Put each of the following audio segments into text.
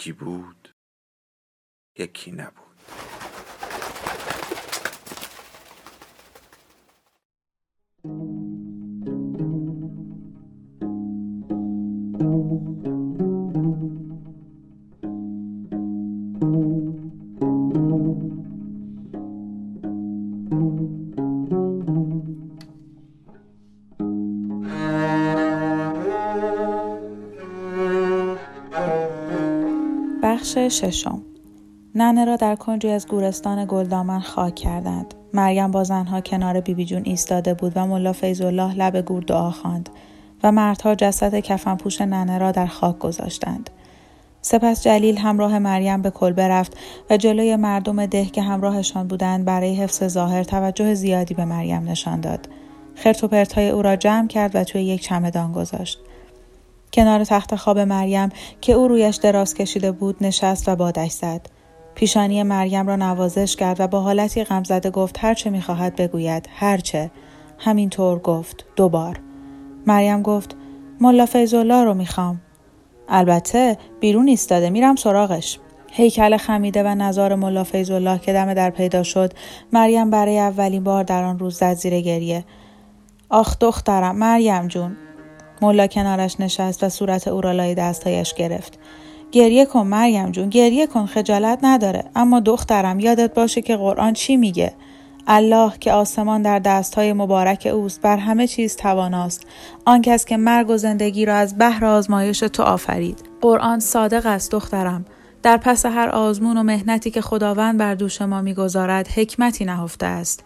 یکی بود یکی نبود. بخش ششم ننه را در کنجی از گورستان گلدامن خاک کردند. مریم با زنها کنار بیبی جون ایستاده بود و ملا الله لب گور دعا خواند و مردها جسد کفن پوش ننه را در خاک گذاشتند. سپس جلیل همراه مریم به کلبه رفت و جلوی مردم ده که همراهشان بودند برای حفظ ظاهر توجه زیادی به مریم نشان داد. خرت و او را جمع کرد و توی یک چمدان گذاشت. کنار تخت خواب مریم که او رویش دراز کشیده بود نشست و بادش زد. پیشانی مریم را نوازش کرد و با حالتی غمزده گفت هرچه می‌خواهد بگوید هرچه همینطور گفت دوبار. مریم گفت ملا فیضالله رو می‌خوام. البته بیرون ایستاده میرم سراغش. هیکل خمیده و نظار ملا فیضالله که دم در پیدا شد مریم برای اولین بار در آن روز زد زیر گریه. آخ دخترم مریم جون. ملا کنارش نشست و صورت او را لای دستهایش گرفت. گریه کن مریم جون گریه کن خجالت نداره. اما دخترم یادت باشه که قرآن چی میگه؟ الله که آسمان در دستهای مبارک اوست بر همه چیز تواناست. آن کس که مرگ و زندگی را از بحر آزمایش تو آفرید. قرآن صادق است دخترم. در پس هر آزمون و مهنتی که خداوند بر دوش ما می‌گذارد حکمتی نهفته است.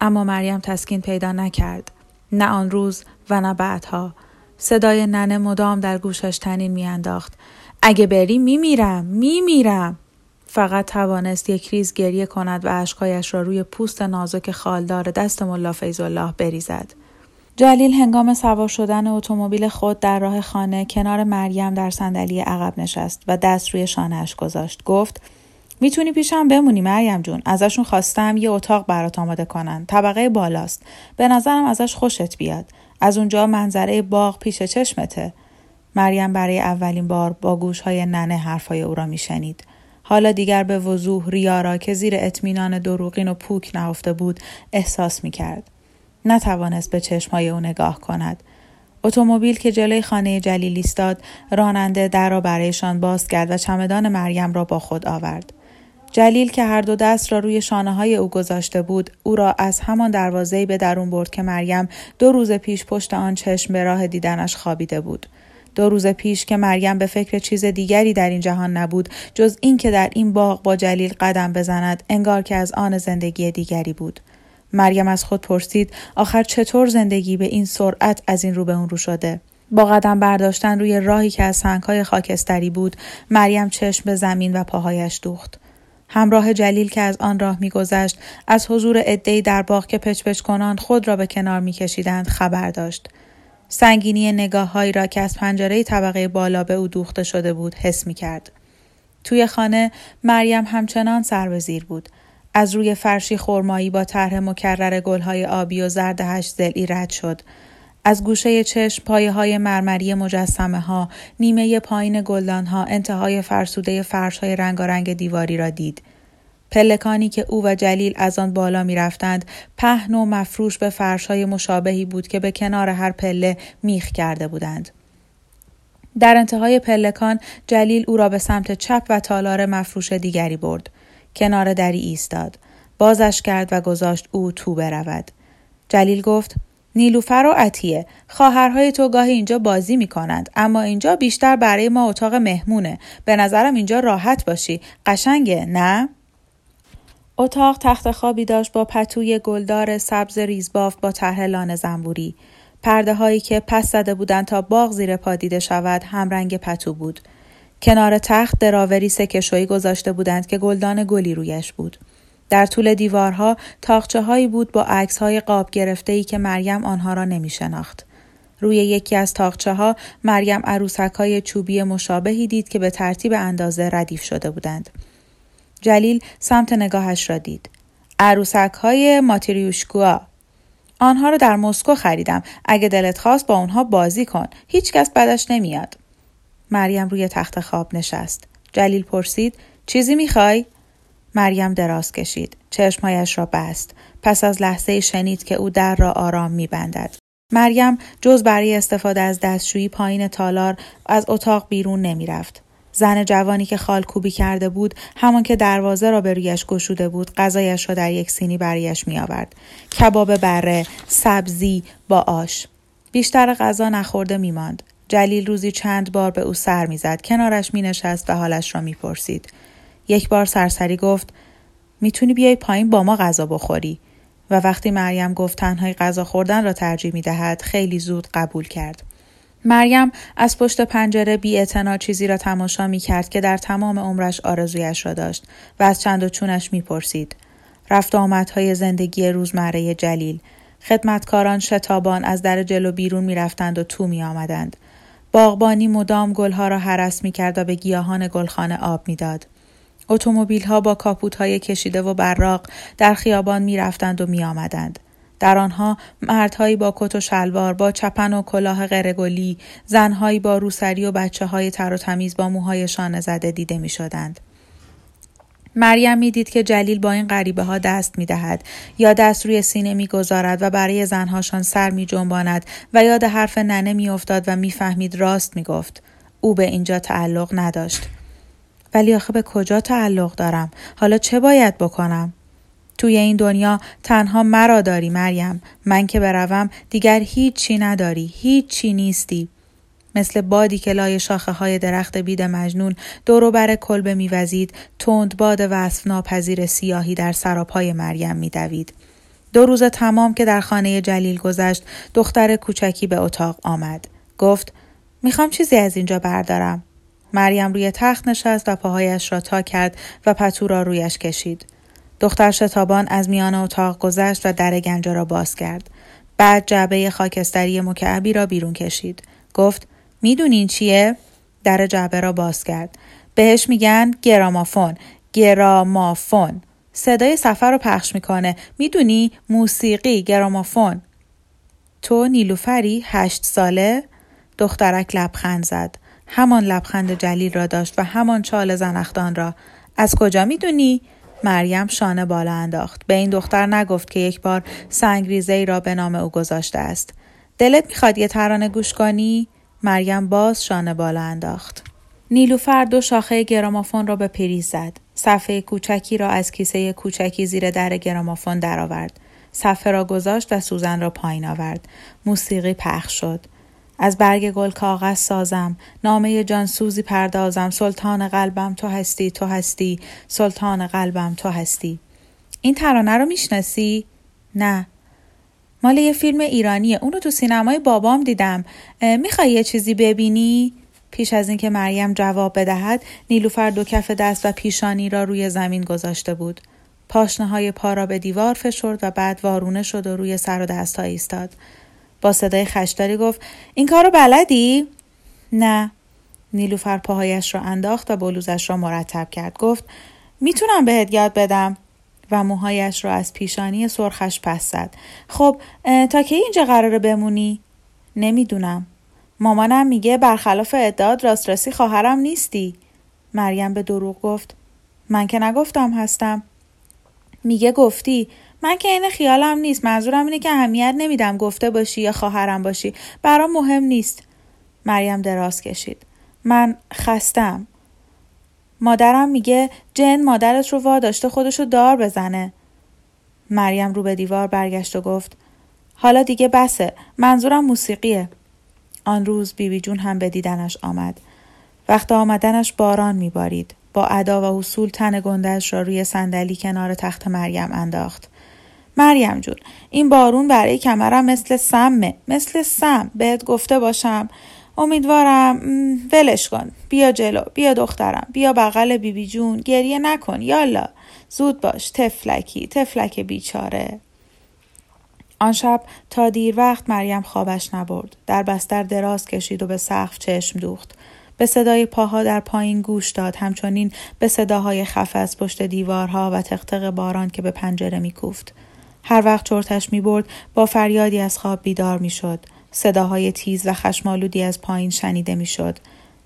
اما مریم تسکین پیدا نکرد. نه آن روز و نه بعدها. صدای ننه مدام در گوشش تنین میانداخت. اگه بری میمیرم میمیرم. فقط توانست یک ریز گریه کند و اشکایش را روی پوست نازک خالدار دست ملا الله بریزد. جلیل هنگام سوار شدن اتومبیل خود در راه خانه کنار مریم در صندلی عقب نشست و دست روی شانهاش گذاشت. گفت می‌تونی پیشم بمونی مریم جون. ازشون خواستم یه اتاق برات آماده کنن. طبقه بالاست. به نظرم ازش خوشت بیاد. از اونجا منظره باغ پیش چشمته. مریم برای اولین بار با گوشهای ننه حرفای او را میشنید. حالا دیگر به وضوح ریا را که زیر اطمینان دروغین و پوک نهفته بود احساس می کرد. نتوانست به چشمهای او نگاه کند. اتومبیل که جلوی خانه جلیل ایستاد راننده در را برایشان باز کرد و چمدان مریم را با خود آورد. جلیل که هر دو دست را روی شانه های او گذاشته بود او را از همان دروازه به درون برد که مریم دو روز پیش پشت آن چشم به راه دیدنش خوابیده بود. دو روز پیش که مریم به فکر چیز دیگری در این جهان نبود جز اینکه در این باغ با جلیل قدم بزند انگار که از آن زندگی دیگری بود. مریم از خود پرسید آخر چطور زندگی به این سرعت از این رو به اون رو شده؟ با قدم برداشتن روی راهی که از سنگهای خاکستری بود مریم چشم به زمین و پاهایش دوخت. همراه جلیل که از آن راه میگذشت از حضور عدهای در باغ که پچپچ کنان خود را به کنار میکشیدند خبر داشت سنگینی نگاههایی را که از پنجره طبقه بالا به او دوخته شده بود حس می کرد. توی خانه مریم همچنان سر به زیر بود. از روی فرشی خرمایی با طرح مکرر گلهای آبی و زرد هشت زلی رد شد. از گوشه چشم پایه های مرمری مجسمه ها، نیمه پایین گلدان ها، انتهای فرسوده فرش های رنگارنگ دیواری را دید. پلکانی که او و جلیل از آن بالا می رفتند پهن و مفروش به فرش های مشابهی بود که به کنار هر پله میخ کرده بودند. در انتهای پلکان جلیل او را به سمت چپ و تالار مفروش دیگری برد. کنار دری ایستاد. بازش کرد و گذاشت او تو برود. جلیل گفت نیلوفر و عطیه خواهرهای تو گاهی اینجا بازی می کنند اما اینجا بیشتر برای ما اتاق مهمونه. به نظرم اینجا راحت باشی. قشنگه نه؟ اتاق تخت خوابی داشت با پتوی گلدار سبز ریزبافت با طرح لانه زنبوری. پرده هایی که پس زده بودند تا باغ زیر پا دیده شود همرنگ پتو بود. کنار تخت دراوری سکشویی گذاشته بودند که گلدان گلی رویش بود. در طول دیوارها تاخچه هایی بود با عکس های قاب گرفته ای که مریم آنها را نمی شناخت. روی یکی از تاخچه ها مریم عروسک های چوبی مشابهی دید که به ترتیب اندازه ردیف شده بودند. جلیل سمت نگاهش را دید. عروسک های ماتریوشکوا آنها را در مسکو خریدم. اگه دلت خواست با اونها بازی کن. هیچکس بدش نمیاد. مریم روی تخت خواب نشست. جلیل پرسید چیزی می‌خوای؟ مریم دراز کشید. چشمهایش را بست. پس از لحظه شنید که او در را آرام میبندد. مریم جز برای استفاده از دستشویی پایین تالار از اتاق بیرون نمی‌رفت. زن جوانی که خال کوبی کرده بود همان که دروازه را به رویش گشوده بود غذایش را در یک سینی برایش می آورد. کباب بره، سبزی با آش. بیشتر غذا نخورده می ماند. جلیل روزی چند بار به او سر می‌زد کنارش می نشست و حالش را می پرسید. یک بار سرسری گفت می‌تونی بیای پایین با ما غذا بخوری و وقتی مریم گفت تنهای غذا خوردن را ترجیح می دهد خیلی زود قبول کرد. مریم از پشت پنجره بی چیزی را تماشا می کرد که در تمام عمرش آرزویش را داشت و از چند و چونش می پرسید. رفت آمدهای زندگی روزمره جلیل. خدمتکاران شتابان از در جلو بیرون می رفتند و تو می آمدند. باغبانی مدام گلها را حرس می کرد و به گیاهان گلخانه آب می داد. اتومبیل ها با کاپوت های کشیده و براق در خیابان می رفتند و می آمدند. در آنها مردهایی با کت و شلوار با چپن و کلاه غرگلی زنهایی با روسری و بچه های تر و تمیز با موهای شانه زده دیده می شدند. مریم می‌دید که جلیل با این غریبه ها دست می دهد یا دست روی سینه می گذارد و برای زنهاشان سر می جنباند و یاد حرف ننه می افتاد و می‌فهمید راست می گفت. او به اینجا تعلق نداشت. ولی آخه به کجا تعلق دارم؟ حالا چه باید بکنم؟ توی این دنیا تنها مرا داری مریم. من که بروم دیگر هیچی نداری هیچی نیستی. مثل بادی که لای شاخه های درخت بید مجنون دورو بر کلبه میوزید تند باد وصف ناپذیر سیاهی در سراپای مریم میدوید. دو روز تمام که در خانه جلیل گذشت دختر کوچکی به اتاق آمد. گفت می‌خوام چیزی از اینجا بردارم. مریم روی تخت نشست و پاهایش را تا کرد و پتو را رویش کشید دختر شتابان از میان اتاق گذشت و در گنجه را باز کرد. بعد جعبه خاکستری مکعبی را بیرون کشید. گفت می‌دونین چیه؟ در جعبه را باز کرد. بهش میگن گرامافون. گرامافون. صدای سفر رو پخش می‌کنه. می‌دونی موسیقی گرامافون. تو نیلوفری هشت ساله؟ دخترک لبخند زد. همان لبخند جلیل را داشت و همان چال زنختان را. از کجا می‌دونی؟ مریم شانه بالا انداخت. به این دختر نگفت که یک بار سنگریزه ای را به نام او گذاشته است. دلت می‌خواد یه ترانه گوش کنی؟ مریم باز شانه بالا انداخت. نیلوفر دو شاخه گرامافون را به پریز زد. صفحه کوچکی را از کیسه کوچکی زیر در گرامافون درآورد. صفحه را گذاشت و سوزن را پایین آورد. موسیقی پخش شد. از برگ گل کاغذ سازم. نامه جانسوزی پردازم. سلطان قلبم تو هستی تو هستی. سلطان قلبم تو هستی. این ترانه رو می‌شناسی؟ نه. مال یه فیلم ایرانیه. اونو تو سینمای بابام دیدم. می‌خوای یه چیزی ببینی؟ پیش از اینکه مریم جواب بدهد نیلوفر دو کف دست و پیشانی را روی زمین گذاشته بود. پاشنه های پا را به دیوار فشرد و بعد وارونه شد و روی سر و دست ایستاد. با صدای خشداری گفت این کارو بلدی؟ نه. نیلوفر پاهایش را انداخت و بلوزش را مرتب کرد. گفت می‌تونم بهت یاد بدم. و موهایش را از پیشانی سرخش پس زد. خب تا کی اینجا قراره بمونی? نمی‌دونم. مامانم میگه برخلاف ادعاد راسترسی خواهرم نیستی. مریم به دروغ گفت من که نگفتم هستم. میگه گفتی. من که این خیالم نیست. منظورم اینه که اهمیت نمیدم گفته باشی یا خواهرم باشی. برام مهم نیست. مریم دراز کشید. من خستم. مادرم میگه جن مادرت رو وا داشته خودشو دار بزنه. مریم رو به دیوار برگشت و گفت حالا دیگه بسه. منظورم موسیقیه. آن روز بیبی بی جون هم به دیدنش آمد. وقت آمدنش باران میبارید. با ادا و حصول تن گندش را روی صندلی کنار تخت مریم انداخت. مریم جون این بارون برای کمرم مثل سمه. مثل سم. بهت گفته باشم. امیدوارم. ولش کن. بیا جلو. بیا دخترم. بیا بغل بیبی بی جون. گریه نکن. یالا. زود باش. تفلکی. تفلک بیچاره. آن شب تا دیر وقت مریم خوابش نبرد. در بستر دراز کشید و به سقف چشم دوخت. به صدای پاها در پایین گوش داد. همچنین به صداهای خفه از پشت دیوارها و تختق باران که به پنجره میکوفت. هر وقت چرتش می با فریادی از خواب بیدار می شد. صداهای تیز و خشمالودی از پایین شنیده می شد.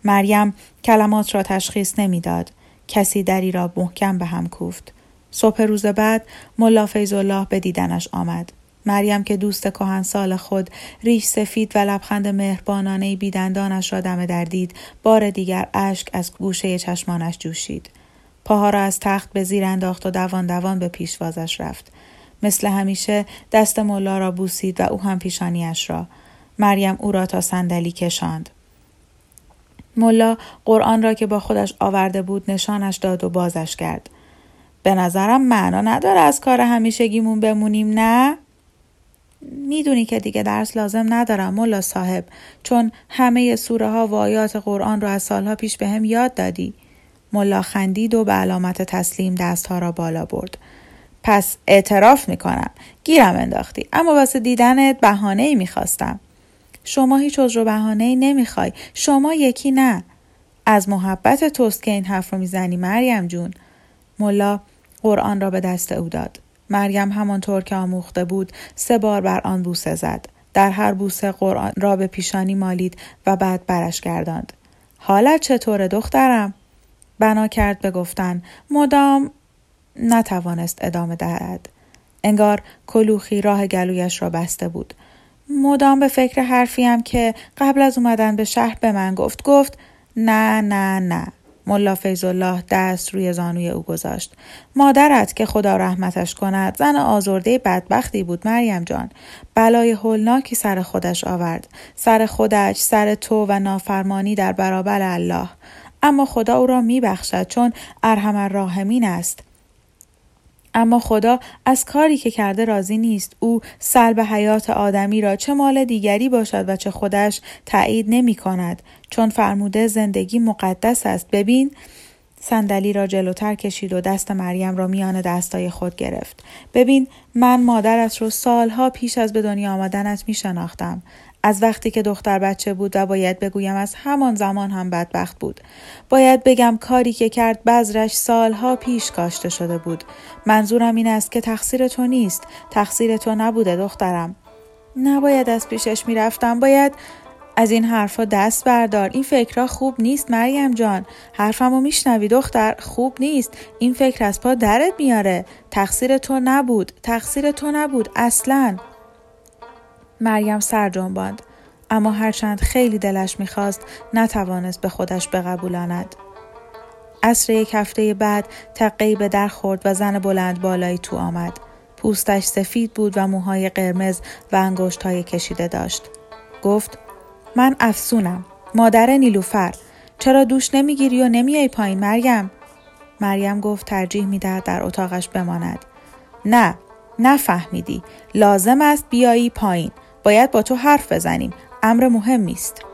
مریم کلمات را تشخیص نمی‌داد. کسی دری را محکم به هم کوفت. صبح روز بعد ملا الله به دیدنش آمد. مریم که دوست سال خود ریش سفید و لبخند مهربانانه بیدندانش را دم در دید بار دیگر اشک از گوشه چشمانش جوشید پاها را از تخت به زیر انداخت و دوان دوان به پیشوازش رفت مثل همیشه دست ملا را بوسید و او هم پیشانیش را. مریم او را تا صندلی کشاند. ملا قرآن را که با خودش آورده بود نشانش داد و بازش کرد. به نظرم معنا نداره از کار همیشگیمون بمونیم نه؟ می‌دونی که دیگه درس لازم ندارم ملا صاحب چون همه سوره ها و آیات قرآن رو از سالها پیش به هم یاد دادی. ملا خندید و به علامت تسلیم دستها را بالا برد. پس اعتراف می‌کنم. گیرم انداختی. اما واسه دیدنت بهانه ای می‌خواستم. شما هیچ عذر بهانه ای نمی‌خوای. شما یکی نه. از محبت توست که این حرف رو می‌زنی مریم جون. ملا قرآن را به دست او داد. مریم همانطور که آموخته بود سه بار بر آن بوسه زد. در هر بوسه قرآن را به پیشانی مالید و بعد برش گرداند. حالت چطوره دخترم؟ بنا کرد به گفتن مدام نتوانست ادامه دهد. انگار کلوخی راه گلویش را بسته بود. مدام به فکر حرفیم که قبل از اومدن به شهر به من گفت گفت نه نه نه. ملا الله دست روی زانوی او گذاشت. مادرت که خدا رحمتش کند زن آزرده بدبختی بود مریم جان. بلای هولناکی سر خودش آورد. سر خودش سر تو و نافرمانی در برابر الله. اما خدا او را میبخشد چون ارحم الراحمین است. اما خدا از کاری که کرده راضی نیست. او سلب حیات آدمی را چه مال دیگری باشد و چه خودش تایید نمی کند. چون فرموده زندگی مقدس است. ببین صندلی را جلوتر کشید و دست مریم را میان دستای خود گرفت. ببین من مادرت رو سالها پیش از به دنیا آمدنت می شناختم. از وقتی که دختر بچه بود و باید بگویم از همان زمان هم بدبخت بود. باید بگم کاری که کرد بذرش سالها پیش کاشته شده بود. منظورم این است که تقصیر تو نیست. تقصیر تو نبوده دخترم. نباید از پیشش می‌رفتم. باید از این حرفها دست بردار. این فکرها خوب نیست مریم جان. حرفمو میشنوی دختر خوب نیست. این فکر از پا درت میاره. تقصیر تو نبود. تقصیر تو نبود اصلاً. مریم سر جنباند. اما هرچند خیلی دلش می‌خواست نتوانست به خودش بقبولاند. عصر یک هفته بعد تقی به در خورد و زن بلند بالایی تو آمد. پوستش سفید بود و موهای قرمز و انگشت های کشیده داشت. گفت من افسونم. مادر نیلوفر. چرا دوش نمی‌گیری و نمیای پایین مریم؟ مریم گفت ترجیح می‌دهد در اتاقش بماند. نه. نفهمیدی. لازم است بیایی پایین. باید با تو حرف بزنیم. امر مهمی است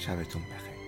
شبتون بخیر.